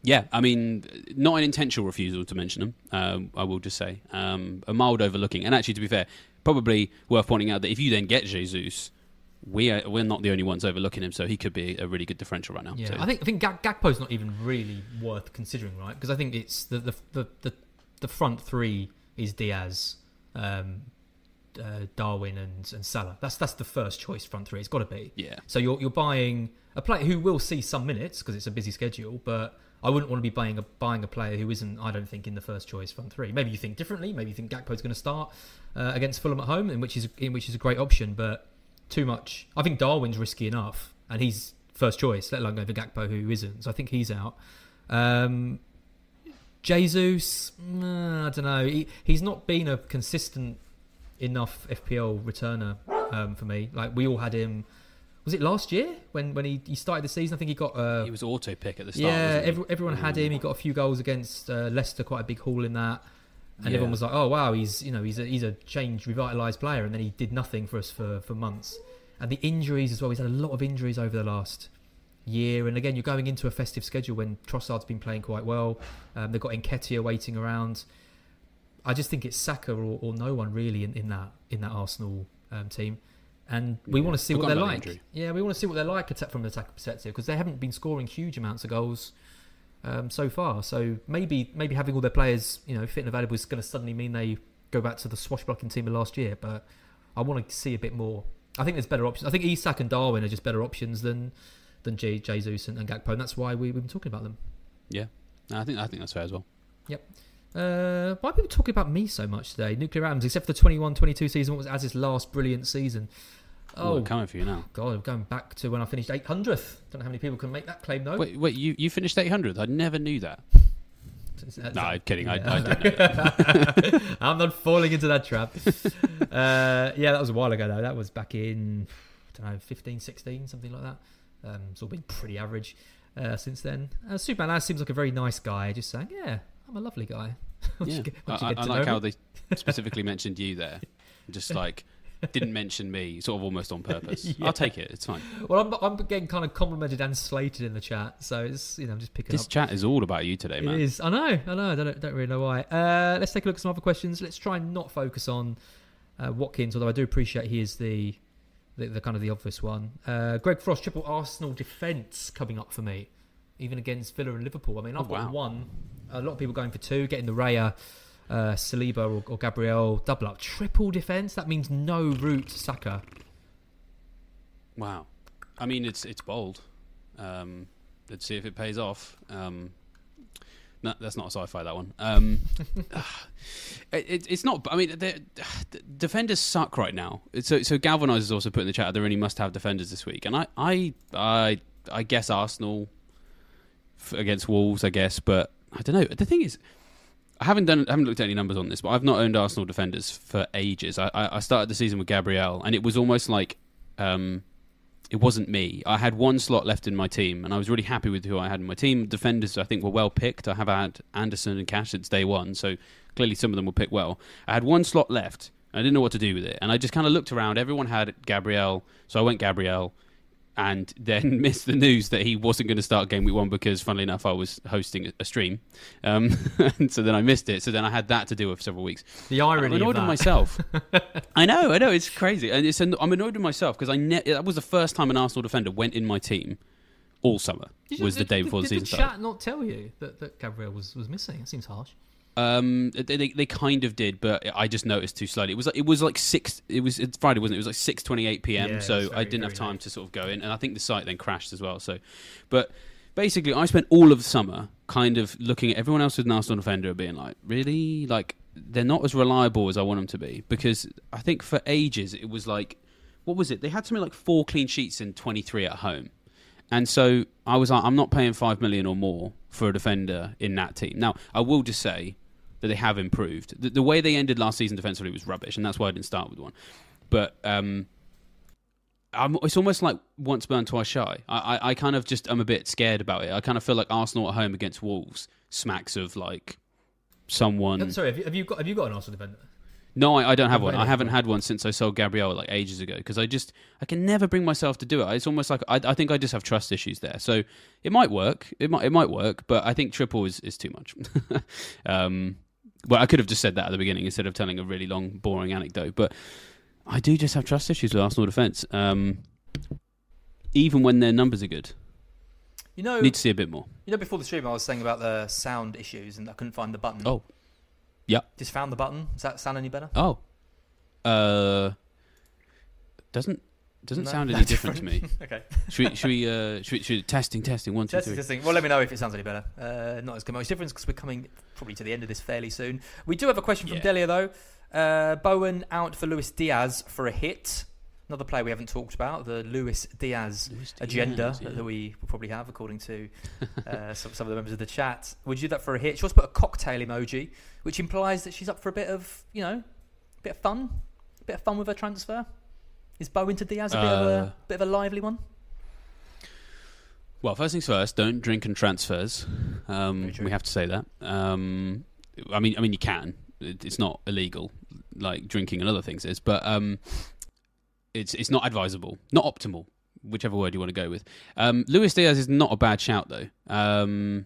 yeah, I mean, not an intentional refusal to mention him. Um, I will just say. Um, a mild overlooking, and actually, to be fair, probably worth pointing out that if you then get Jesus, we are, we're not the only ones overlooking him, so he could be a really good differential right now. Yeah, So- I think I think Gakpo's not even really worth considering, right? Because I think it's the the, the the the front three is Diaz, um, uh, Darwin, and and Salah. That's that's the first choice front three. It's got to be. Yeah. So you're you're buying a player who will see some minutes because it's a busy schedule, but. I wouldn't want to be buying a buying a player who isn't, I don't think, in the first choice front three. Maybe you think differently. Maybe you think Gakpo's going to start uh, against Fulham at home, in which is in which is a great option. But too much. I think Darwin's risky enough, and he's first choice, let alone go for Gakpo, who isn't. So I think he's out. Um, Jesus, mm, I don't know. He, he's not been a consistent enough FPL returner um, for me. Like we all had him. Was it last year when when he, he started the season? I think he got. Uh, he was auto pick at the start. yeah, every, everyone had him. He got a few goals against uh, Leicester, quite a big haul in that. And Yeah. everyone was like, "Oh wow, he's you know he's a he's a changed, revitalized player." And then he did nothing for us for for months. And the injuries as well. He's had a lot of injuries over the last year. And again, you're going into a festive schedule when Trossard's been playing quite well. Um, they've got Nketiah waiting around. I just think it's Saka or, or no one really in, in that in that Arsenal um, team. And we Yeah. want to see what they're like. injury. Yeah, we want to see what they're like from an attack perspective because they haven't been scoring huge amounts of goals um, so far. So maybe maybe having all their players you know fit and available is going to suddenly mean they go back to the swashbuckling team of last year. But I want to see a bit more. I think there's better options. I think Isak and Darwin are just better options than than J- Jesus and, and Gakpo, and that's why we, we've been talking about them. yeah. No, I think I think that's fair as well. Yep. Uh, why are people talking about me so much today? Nuclear Atoms, except for the 21-22 season, what was as his last brilliant season. Oh, Oh, coming for you now. God, I'm going back to when I finished 800th. Don't know how many people can make that claim, though. Wait, wait, you, you finished 800th? I never knew that. It's- No, I'm kidding. I, Yeah. I didn't know that. I'm not falling into that trap. uh, yeah, that was a while ago, though. That was back in, I don't know, 15, 16, something like that. Um, it's all been pretty average uh, since then. Uh, Superman Laz seems like a very nice guy, just saying, yeah, I'm a lovely guy. Yeah. get- I, I, I like how they specifically mentioned you there. Just like didn't mention me, sort of almost on purpose. I'll take it. It's fine. Well, I'm, I'm getting kind of complimented and slated in the chat, so it's you know I'm just picking up. This up. chat is all about you today, man. It is. I know. I know. I don't, don't really know why. Uh, let's take a look at some other questions. Let's try and not focus on uh, Watkins, although I do appreciate he is the the, the kind of the obvious one. Uh, Greg Frost, triple Arsenal defence coming up for me, even against Villa and Liverpool. I mean, I've Oh, got wow. one a lot of people going for two, getting the Raya, uh, Saliba or, or Gabriel double up, triple defense. That means no route to Saka. Wow. I mean, it's it's bold. Um, let's see if it pays off. Um, no, that's not a sci-fi. That one. Um, it, it's not. I mean, the defenders suck right now. So, so Galvanize has also put in the chat. Are there really must-have defenders this week, and I, I, I, I guess Arsenal against Wolves. I guess, but I don't know. The thing is. I haven't done, I haven't looked at any numbers on this, but I've not owned Arsenal defenders for ages. I, I, started the season with Gabriel, and it was almost like um, it wasn't me. I had one slot left in my team, and I was really happy with who I had in my team. Defenders, I think, were well picked. I have had Anderson and Cash since day one, so clearly some of them were picked well. I had one slot left. I didn't know what to do with it, and I just kind of looked around. Everyone had Gabriel, so I went Gabriel and then missed the news that he wasn't going to start game week one because, funnily enough, I was hosting a stream. Um, and so then I missed it. So then I had that to deal with several weeks. The irony. I'm annoyed with myself. I know, I know, it's crazy, and it's an, I'm annoyed with myself because I ne- that was the first time an Arsenal defender went in my team all summer. Did you- was the did- day did- before the did season the started. chat not tell you that, that Gabriel was, was missing? It seems harsh. Um, they, they they kind of did, but I just noticed too slowly. It was like it was like six. It was it's Friday, wasn't it? It was like six twenty eight p.m. Yeah, so was I didn't have time late. to sort of go in, and I think the site then crashed as well. So, but basically, I spent all of the summer kind of looking at everyone else with an Arsenal defender, being like, really, like they're not as reliable as I want them to be. Because I think for ages it was like, what was it? They had something like four clean sheets in twenty three at home. And so I was like, I'm not paying five million or more for a defender in that team. Now, I will just say that they have improved. The, the way they ended last season defensively was rubbish, and that's why I didn't start with one. But um, I'm, it's almost like once burned, twice shy. I, I, I kind of just I'm a bit scared about it. I kind of feel like Arsenal at home against Wolves smacks of like someone. I'm sorry, have you, have you got have you got an Arsenal defender? No, I, I don't have one. I haven't had one since I sold Gabriel like ages ago because I just I can never bring myself to do it. It's almost like I, I think I just have trust issues there. So it might work. It might it might work, but I think triple is, is too much. um, well, I could have just said that at the beginning instead of telling a really long, boring anecdote. But I do just have trust issues with Arsenal defense. Um, even when their numbers are good, You know, need to see a bit more. you know, before the stream, I was saying about the sound issues and I couldn't find the button. Oh, yeah. just found the button. Does that sound any better? Oh, uh, doesn't doesn't No, sound any different to me. okay. Should we, should we, uh, should we, should we, testing, testing, one, two, Testing, three. testing. Well, let me know if it sounds any better. Uh, not as much difference because we're coming probably to the end of this fairly soon. We do have a question from Yeah. Delia though. Uh, Bowen out for Luis Diaz for a hit. Another player we haven't talked about, the Luis Diaz Luis Diaz, agenda yeah. that we will probably have, according to uh, some, some of the members of the chat. Would you do that for a hit? She also put a cocktail emoji, which implies that she's up for a bit of, you know, a bit of fun, a bit of fun with her transfer. Is Bowen to Diaz a bit of Uh, a bit of a lively one? Well, first things first, don't drink and transfers. Um, we have to say that. Um, I mean, I mean, you can. It, it's not illegal, like drinking and other things is, but um, it's it's not advisable, not optimal, whichever word you want to go with. Um, Luis Diaz is not a bad shout though, um,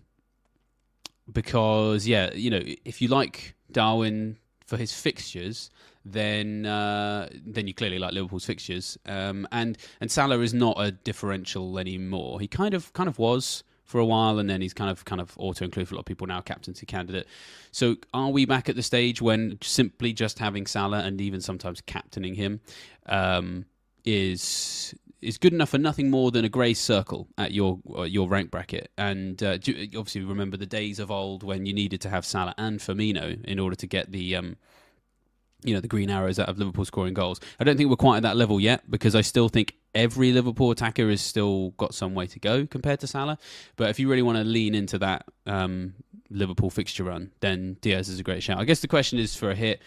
because yeah, you know, if you like Darwin for his fixtures, then uh, then you clearly like Liverpool's fixtures. Um, and and Salah is not a differential anymore. He kind of kind of was for a while, and then he's kind of kind of auto included for a lot of people now, captaincy candidate. So are we back at the stage when simply just having Salah and even sometimes captaining him um, is is good enough for nothing more than a grey circle at your uh, your rank bracket. And uh, obviously remember the days of old when you needed to have Salah and Firmino in order to get the um, you know the green arrows out of Liverpool scoring goals. I don't think we're quite at that level yet because I still think every Liverpool attacker has still got some way to go compared to Salah. But if you really want to lean into that um, Liverpool fixture run, then Diaz is a great shout. I guess the question is for a hit.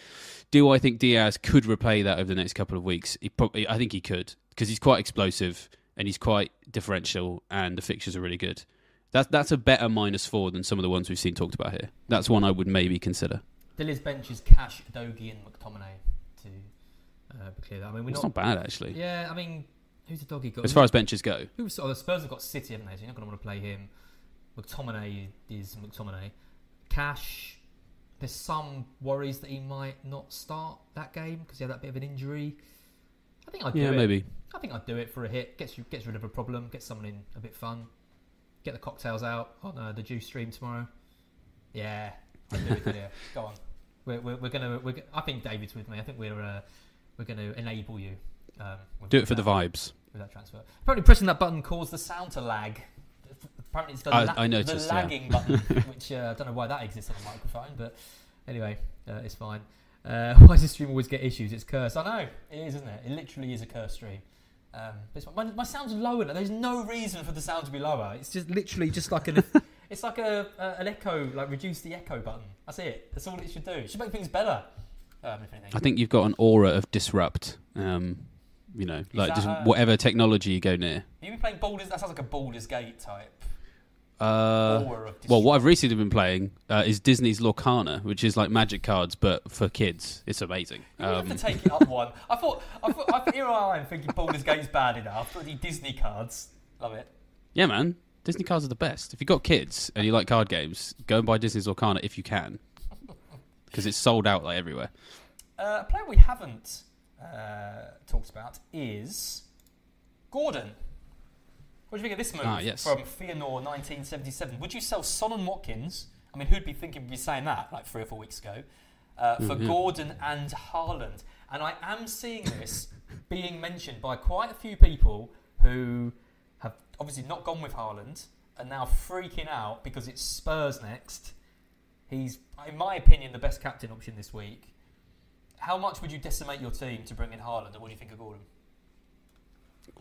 Do I think Diaz could replay that over the next couple of weeks? He probably, I think he could because he's quite explosive and he's quite differential, and the fixtures are really good. That's that's a better minus four than some of the ones we've seen talked about here. That's one I would maybe consider. Dilly's bench is Cash, Dogi, and McTominay to uh, be clear. That I mean, we're It's not. not bad actually, Yeah, I mean, who's the doggy got? as far as benches go. Who's oh, the Spurs have got City, haven't they? So you're not going to want to play him. McTominay is McTominay. Cash, there's some worries that he might not start that game because he had that bit of an injury. I think I'd do Yeah, it. maybe. I think I'd do it for a hit. Gets you gets rid of a problem. Gets someone in a bit fun. Get the cocktails out on uh, the juice stream tomorrow. Yeah, I do agree. yeah. Go on. We're, we're, we're gonna. We're, I think David's with me. I think we're uh, we're gonna enable you. Um, Do it for the vibes. with that transfer. Apparently, pressing that button caused the sound to lag. Apparently, it's the, I- la- I noticed, the yeah. lagging button, which uh, I don't know why that exists on the microphone, but anyway, uh, it's fine. Uh, why does the stream always get issues? It's cursed. I know it is, isn't it? It literally is a cursed stream. Um, my, my sound's lower. There's no reason for the sound to be lower. It's just literally just like an. it's like a, a an echo, like reduce the echo button. That's it. That's all it should do. It should make things better. Um, if anything. I think you've got an aura of disrupt. Um, you know, like that, just uh, whatever technology you go near. you been playing Baldur's? That sounds like a Baldur's Gate type. Uh, well, what I've recently been playing uh, is Disney's Lorcana, which is like magic cards but for kids. It's amazing. You have Um, to take it up one. I thought, I thought, I thought here I am thinking Baldur's Gate's bad enough. Bloody Disney cards, love it. yeah, man, Disney cards are the best. If you've got kids and you like card games, go and buy Disney's Lorcana if you can, because it's sold out like everywhere. Uh, a player we haven't uh, talked about is Gordon. What do you think of this move Ah, yes. from Fëanor 1977? Would you sell Son and Watkins? I mean, who'd be thinking of you saying that like three or four weeks ago? Uh, for Mhm. Gordon and Haaland. And I am seeing this being mentioned by quite a few people who obviously not gone with Haaland and now freaking out because it's Spurs next. He's, in my opinion, the best captain option this week. How much would you decimate your team to bring in Haaland, and what do you think of Gordon?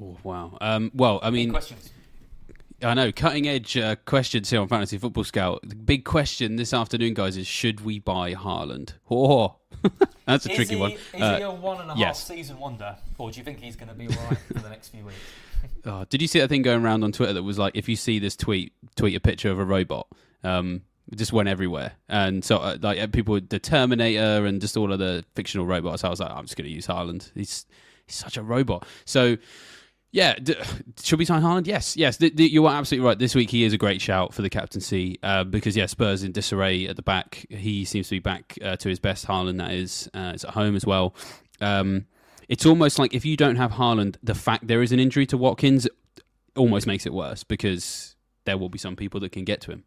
Oh, wow. Um, well, I mean, questions. I know cutting edge uh, questions here on Fantasy Football Scout. The big question this afternoon, guys, is should we buy Haaland? Oh, that's a is tricky he, one. Is Uh, he a one and a half yes. season wonder, or do you think he's going to be all right for the next few weeks? Oh, did you see that thing going around on Twitter that was like, if you see this tweet, tweet a picture of a robot? Um, it just went everywhere, and so uh, like uh, people, the Terminator and just all of the fictional robots. I was like, I'm just going to use Haaland. He's he's such a robot. So. Yeah, d- should we sign Haaland? Yes, yes. Th- th- you are absolutely right. This week he is a great shout for the captaincy uh, because yeah, Spurs in disarray at the back. He seems to be back uh, to his best. Haaland, that is, uh, is at home as well. Um, it's almost like if you don't have Haaland, the fact there is an injury to Watkins almost makes it worse because there will be some people that can get to him.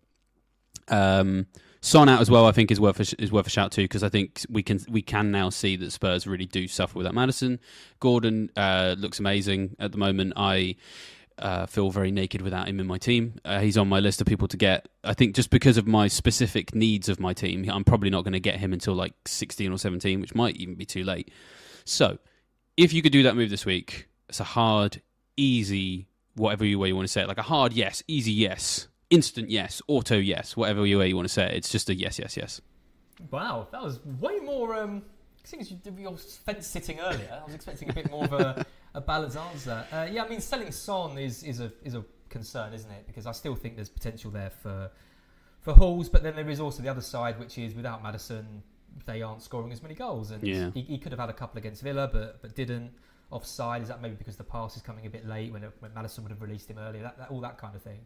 Um, Son out as well, I think is worth a, is worth a shout too because I think we can we can now see that Spurs really do suffer without Maddison. Gordon uh, looks amazing at the moment. I uh, feel very naked without him in my team. Uh, he's on my list of people to get. I think just because of my specific needs of my team, I'm probably not going to get him until like 16 or 17, which might even be too late. So, if you could do that move this week, it's a hard, easy, whatever you way you want to say it, like a hard yes, easy yes, instant yes, auto yes, whatever you way you want to say it. It's just a yes, yes, yes. Wow, that was way more. Um, seeing as you did your fence sitting earlier, I was expecting a bit more of a, a balanced answer. Uh, yeah, I mean, selling Son is, is a is a concern, isn't it? Because I still think there's potential there for for hauls, but then there is also the other side, which is without Maddison, they aren't scoring as many goals, and Yeah. he, he could have had a couple against Villa, but but didn't. Offside is that maybe because the pass is coming a bit late when, when Maddison would have released him earlier, that, that all that kind of thing.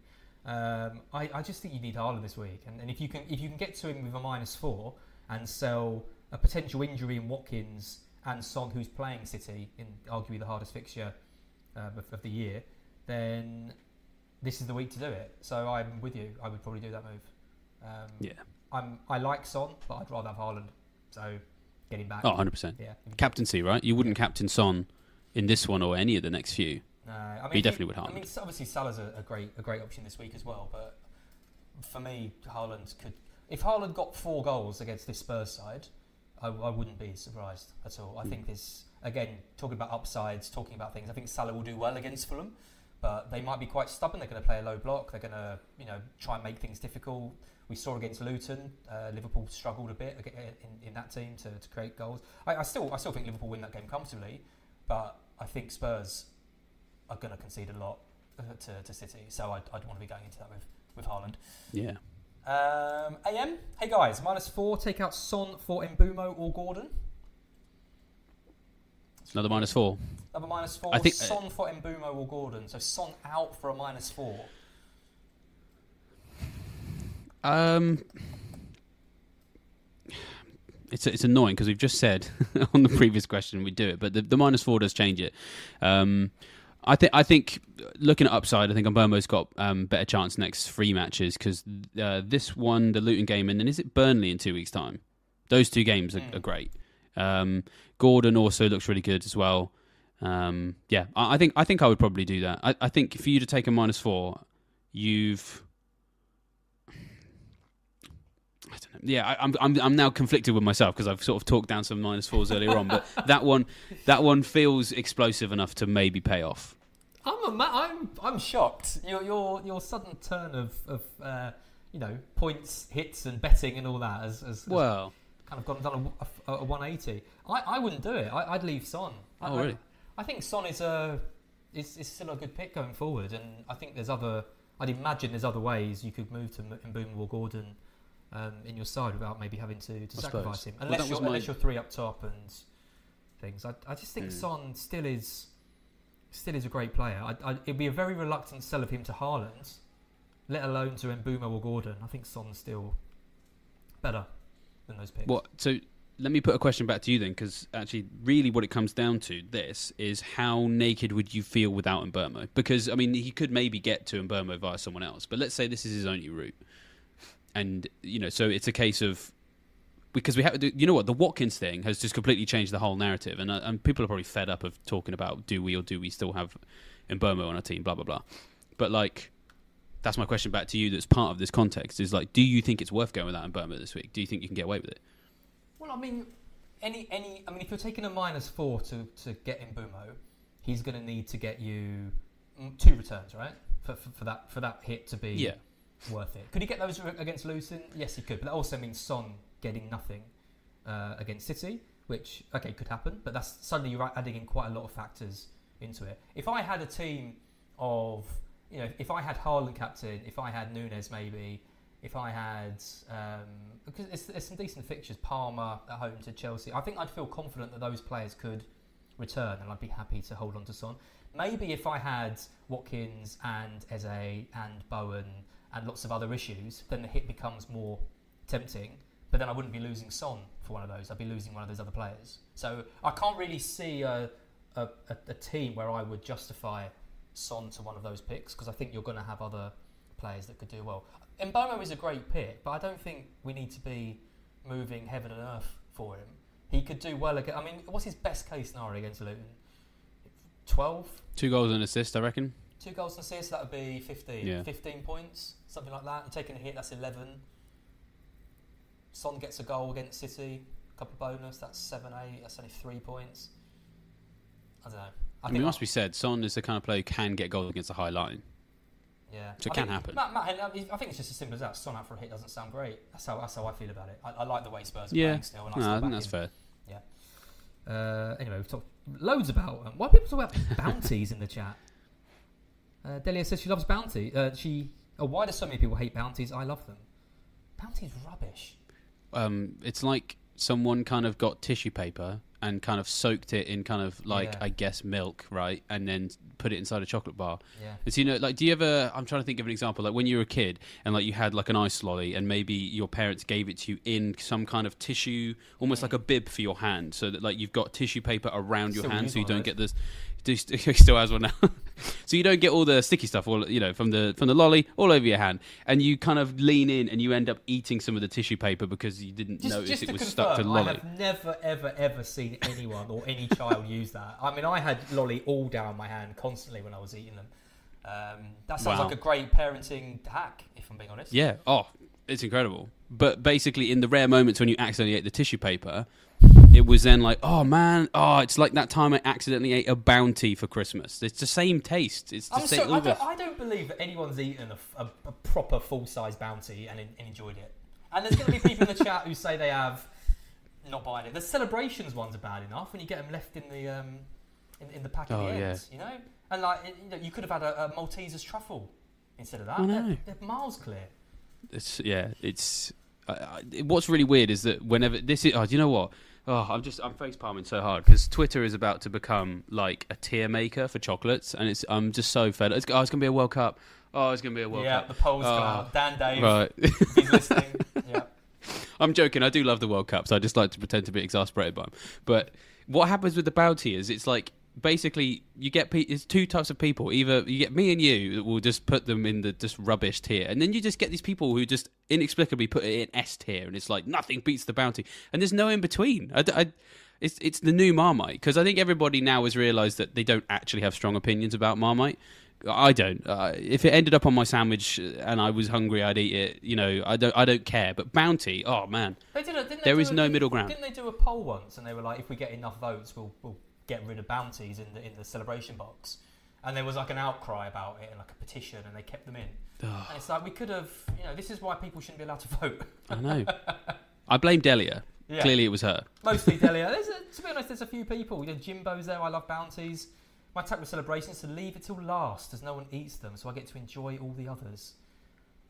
Um, I, I just think you need Haaland this week, and, and if you can if you can get to him with a minus four and sell a potential injury in Watkins and Son, who's playing City in arguably the hardest fixture um, of, of the year, then this is the week to do it. So I'm with you. I would probably do that move. Um, Yeah. I'm I like Son, but I'd rather have Haaland. So get him back. Oh, 100%. Yeah. Captaincy, right? You wouldn't captain Son in this one or any of the next few. No, I mean, you definitely would I mean, obviously Salah's a, a great a great option this week as well. But for me, Haaland could. If Haaland got four goals against this Spurs side, I, I wouldn't be surprised at all. I hmm. think this again talking about upsides, talking about things. I think Salah will do well against Fulham, but they might be quite stubborn. They're going to play a low block. They're going to you know try and make things difficult. We saw against Luton, uh, Liverpool struggled a bit in, in that team to, to create goals. I, I still I still think Liverpool win that game comfortably, but I think Spurs are going to concede a lot uh, to, to City. So I'd, I'd want to be going into that with, with Haaland. Yeah. Um, AM, hey guys, minus four, take out Son for Mbeumo or Gordon. Another minus four. Another minus four, I think- Son for Mbeumo or Gordon. So Son out for a minus four. Um, it's it's annoying because we've just said on the previous question we do it, but the, the minus four does change it. Um, I think I think looking at upside, I think Mbeumo's got um, better chance next three matches because uh, this one, the Luton game, and then is it Burnley in two weeks' time? Those two games are, Mm. are great. Um, Gordon also looks really good as well. Um, yeah, I, I think I think I would probably do that. I, I think for you to take a minus four, you've. I don't know. Yeah, I, I'm I'm I'm now conflicted with myself because I've sort of talked down some minus fours earlier on, but that one that one feels explosive enough to maybe pay off. I'm ama- I'm I'm shocked. Your your your sudden turn of of uh, you know points, hits, and betting and all that has, has, has Well, kind of gone done a, a, a 180. I, I wouldn't do it. I, I'd leave Son. I, Oh, I- really? I, think Son is a is, is still a good pick going forward, and I think there's other. I'd imagine there's other ways you could move to Mbeumo or Gordon um, in your side without maybe having to, to sacrifice suppose. him, Well, unless that you're was my- unless you're three up top and things. I, I just think Mm. Son still is still is a great player. I, I, it'd be a very reluctant sell of him to Haaland, let alone to Mbeumo or Gordon. I think Son's still better than those picks. what? So let me put a question back to you then, because actually, really, what it comes down to this is how naked would you feel without Mbeumo? Because I mean, he could maybe get to Mbeumo via someone else, but let's say this is his only route, and you know, so it's a case of because we have, you know what, the Watkins thing has just completely changed the whole narrative, and, uh, and people are probably fed up of talking about do we or do we still have Mbeumo on our team, blah blah blah. But like, that's my question back to you. That's part of this context is like, do you think it's worth going without Mbeumo this week? Do you think you can get away with it? Well, I mean, any any. I mean, if you're taking a minus four to to get in Bumo, he's going to need to get you mm, two returns, right? For, for, for that for that hit to be Yeah. Worth it. Could he get those against Luton? Yes, he could. But that also means Son getting nothing uh, against City, which okay could happen. But that's suddenly you're adding in quite a lot of factors into it. If I had a team of you know, if I had Haaland captain, if I had Nunez maybe, if I had um, because it's, there's some decent fixtures, Palmer at home to Chelsea. I think I'd feel confident that those players could return, and I'd be happy to hold on to Son. Maybe if I had Watkins and Eze and Bowen and lots of other issues, then the hit becomes more tempting. But then I wouldn't be losing Son for one of those. I'd be losing one of those other players. So I can't really see a, a, a, team where I would justify Son to one of those picks because I think you're going to have other players that could do well. Mbeumo is a great pick, but I don't think we need to be moving heaven and earth for him. He could do well again. I mean, what's his best case scenario against Luton? 12? Two goals and an assist, I reckon. Two goals and assists, that would be 15. Yeah. 15 points, something like that. And taking a hit, that's 11. Son gets a goal against City, a couple bonus, that's 7 8. That's only three points. I don't know. I mean, it must be said, Son is the kind of player who can get goals against a high line. Yeah, So it I can think- happen. Matt, Matt, I think it's just as simple as that. Son out for a hit doesn't sound great. That's how that's how I feel about it. I, I like the way Spurs are Yeah, playing still. And I, no, still I think that's him. fair. Uh, anyway, we've talked loads about. Um, why people talk about bounties in the chat? Uh, Delia says she loves bounty. Uh, she. Oh, why do so many people hate bounties? I love them. Bounty's rubbish. Um, it's like someone kind of got tissue paper and kind of soaked it in kind of like Yeah. I guess milk, right, and then put it inside a chocolate bar. Yeah. It's you know like do you ever? I'm trying to think of an example like when you were a kid and like you had like an ice lolly and maybe your parents gave it to you in some kind of tissue, almost like a bib for your hand, so that like you've got tissue paper around your hand so you don't get this. He still has one now. so you don't get all the sticky stuff, all you know, from the from the lolly all over your hand, and you kind of lean in and you end up eating some of the tissue paper because you didn't Just, notice just it was confirm, stuck to the I lolly. have never, ever, ever seen anyone or any child use that. I mean, I had lolly all down my hand constantly when I was eating them. Um, that sounds Wow. like a great parenting hack, if I'm being honest. Yeah. Oh, it's incredible. But basically, in the rare moments when you accidentally ate the tissue paper, it was then like, oh man, oh, it's like that time I accidentally ate a bounty for Christmas. It's the same taste. It's the I'm same. I, don't, I don't believe that anyone's eaten a proper full size bounty and, and enjoyed it. And there's going to be people in the chat who say they have not buying it. The celebrations ones are bad enough when you get them left in the um, in, in the pack at Oh, the yeah. end, you know. And like you, know, you could have had a, a Malteser's truffle instead of that. I They're, know. they're miles clear. It's yeah. It's I, what's really weird is that whenever this is, oh, do you know what? Oh, I'm just I'm face palming so hard because Twitter is about to become like a tier maker for chocolates, and it's I'm just so fed. up. It's, oh, it's gonna be a World Cup. Oh, it's gonna be a World yeah, Cup. Yeah, the polls Oh, out. Dan Dave, Right. he's listening. Yeah. I'm joking. I do love the World Cup, so I just like to pretend to be exasperated by them. But what happens with the bounty is it's like basically you get pe- it's two types of people. Either you get me and you that will just put them in the just rubbish tier, and then you just get these people who just inexplicably put it in S tier, and it's like nothing beats the bounty, and there's no in between. I, I- it's it's the new Marmite because I think everybody now has realised that they don't actually have strong opinions about Marmite. I don't. Uh, if it ended up on my sandwich and I was hungry, I'd eat it. You know, I don't. I don't care. But Bounty, oh man, They did a, didn't they There is a- no middle ground. Didn't they do a poll once, and they were like, if we get enough votes, we'll we'll get rid of bounties in the in the celebration box. And there was like an outcry about it and like a petition, and they kept them in. and it's like we could have, you know, this is why people shouldn't be allowed to vote. I know. I blame Delia. Yeah. Clearly, it was her. Mostly Delia. There's a, to be honest, there's a few people. You know, Jimbo's there. I love bounties. My tactic with celebrations is to leave it till last, as no one eats them, so I get to enjoy all the others.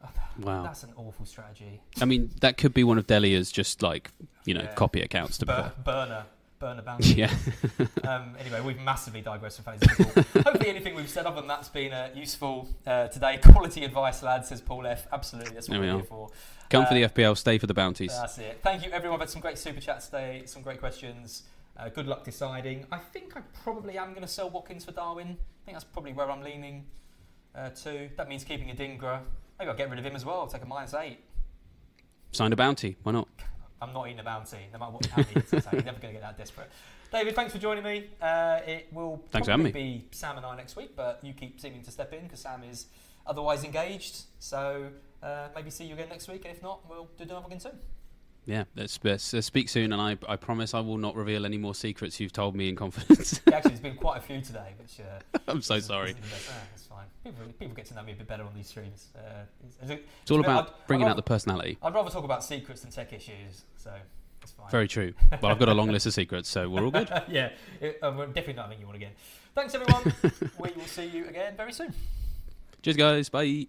Wow. That's an awful strategy. I mean, that could be one of Delia's just like you know Yeah. copy accounts to Bur- fair. Burner, burner bounty. Yeah. um, anyway, we've massively digressed from fantasy football. Hopefully, anything we've said other than that's been uh, useful uh, today. Quality advice, lads, says Paul F. Absolutely, that's what There we we're here for. Come for Uh, the FPL, stay for the bounties. That's it. Thank you, everyone. We've had some great super chats today, some great questions. Uh, good luck deciding. I think I probably am going to sell Watkins for Darwin. I think that's probably where I'm leaning uh, to. That means keeping Adingra. Maybe I'll get rid of him as well. I'll take a minus eight. Sign a bounty. Why not? I'm not eating a bounty, no matter what how many hits I take. You're never going to get that desperate. David, thanks for joining me. Uh, it will Thanks probably be Sam and I next week, but you keep seeming to step in because Sam is otherwise engaged. So uh, maybe see you again next week, and if not, we'll do another again soon. Yeah, let's, let's, uh, speak soon, and I, I promise I will not reveal any more secrets you've told me in confidence. Actually, there's been quite a few today, which uh, I'm so sorry. isn't the best. Ah, it's fine. People, people get to know me a bit better on these streams. Uh, it's, it's, It's all about I'd- bringing I'd out the personality. I'd rather talk about secrets than tech issues, so it's fine. Very true. But I've got a long list of secrets, so we're all good. yeah, it, uh, we're definitely not having you on again. Thanks, everyone. we will see you again very soon. Cheers, guys. Bye.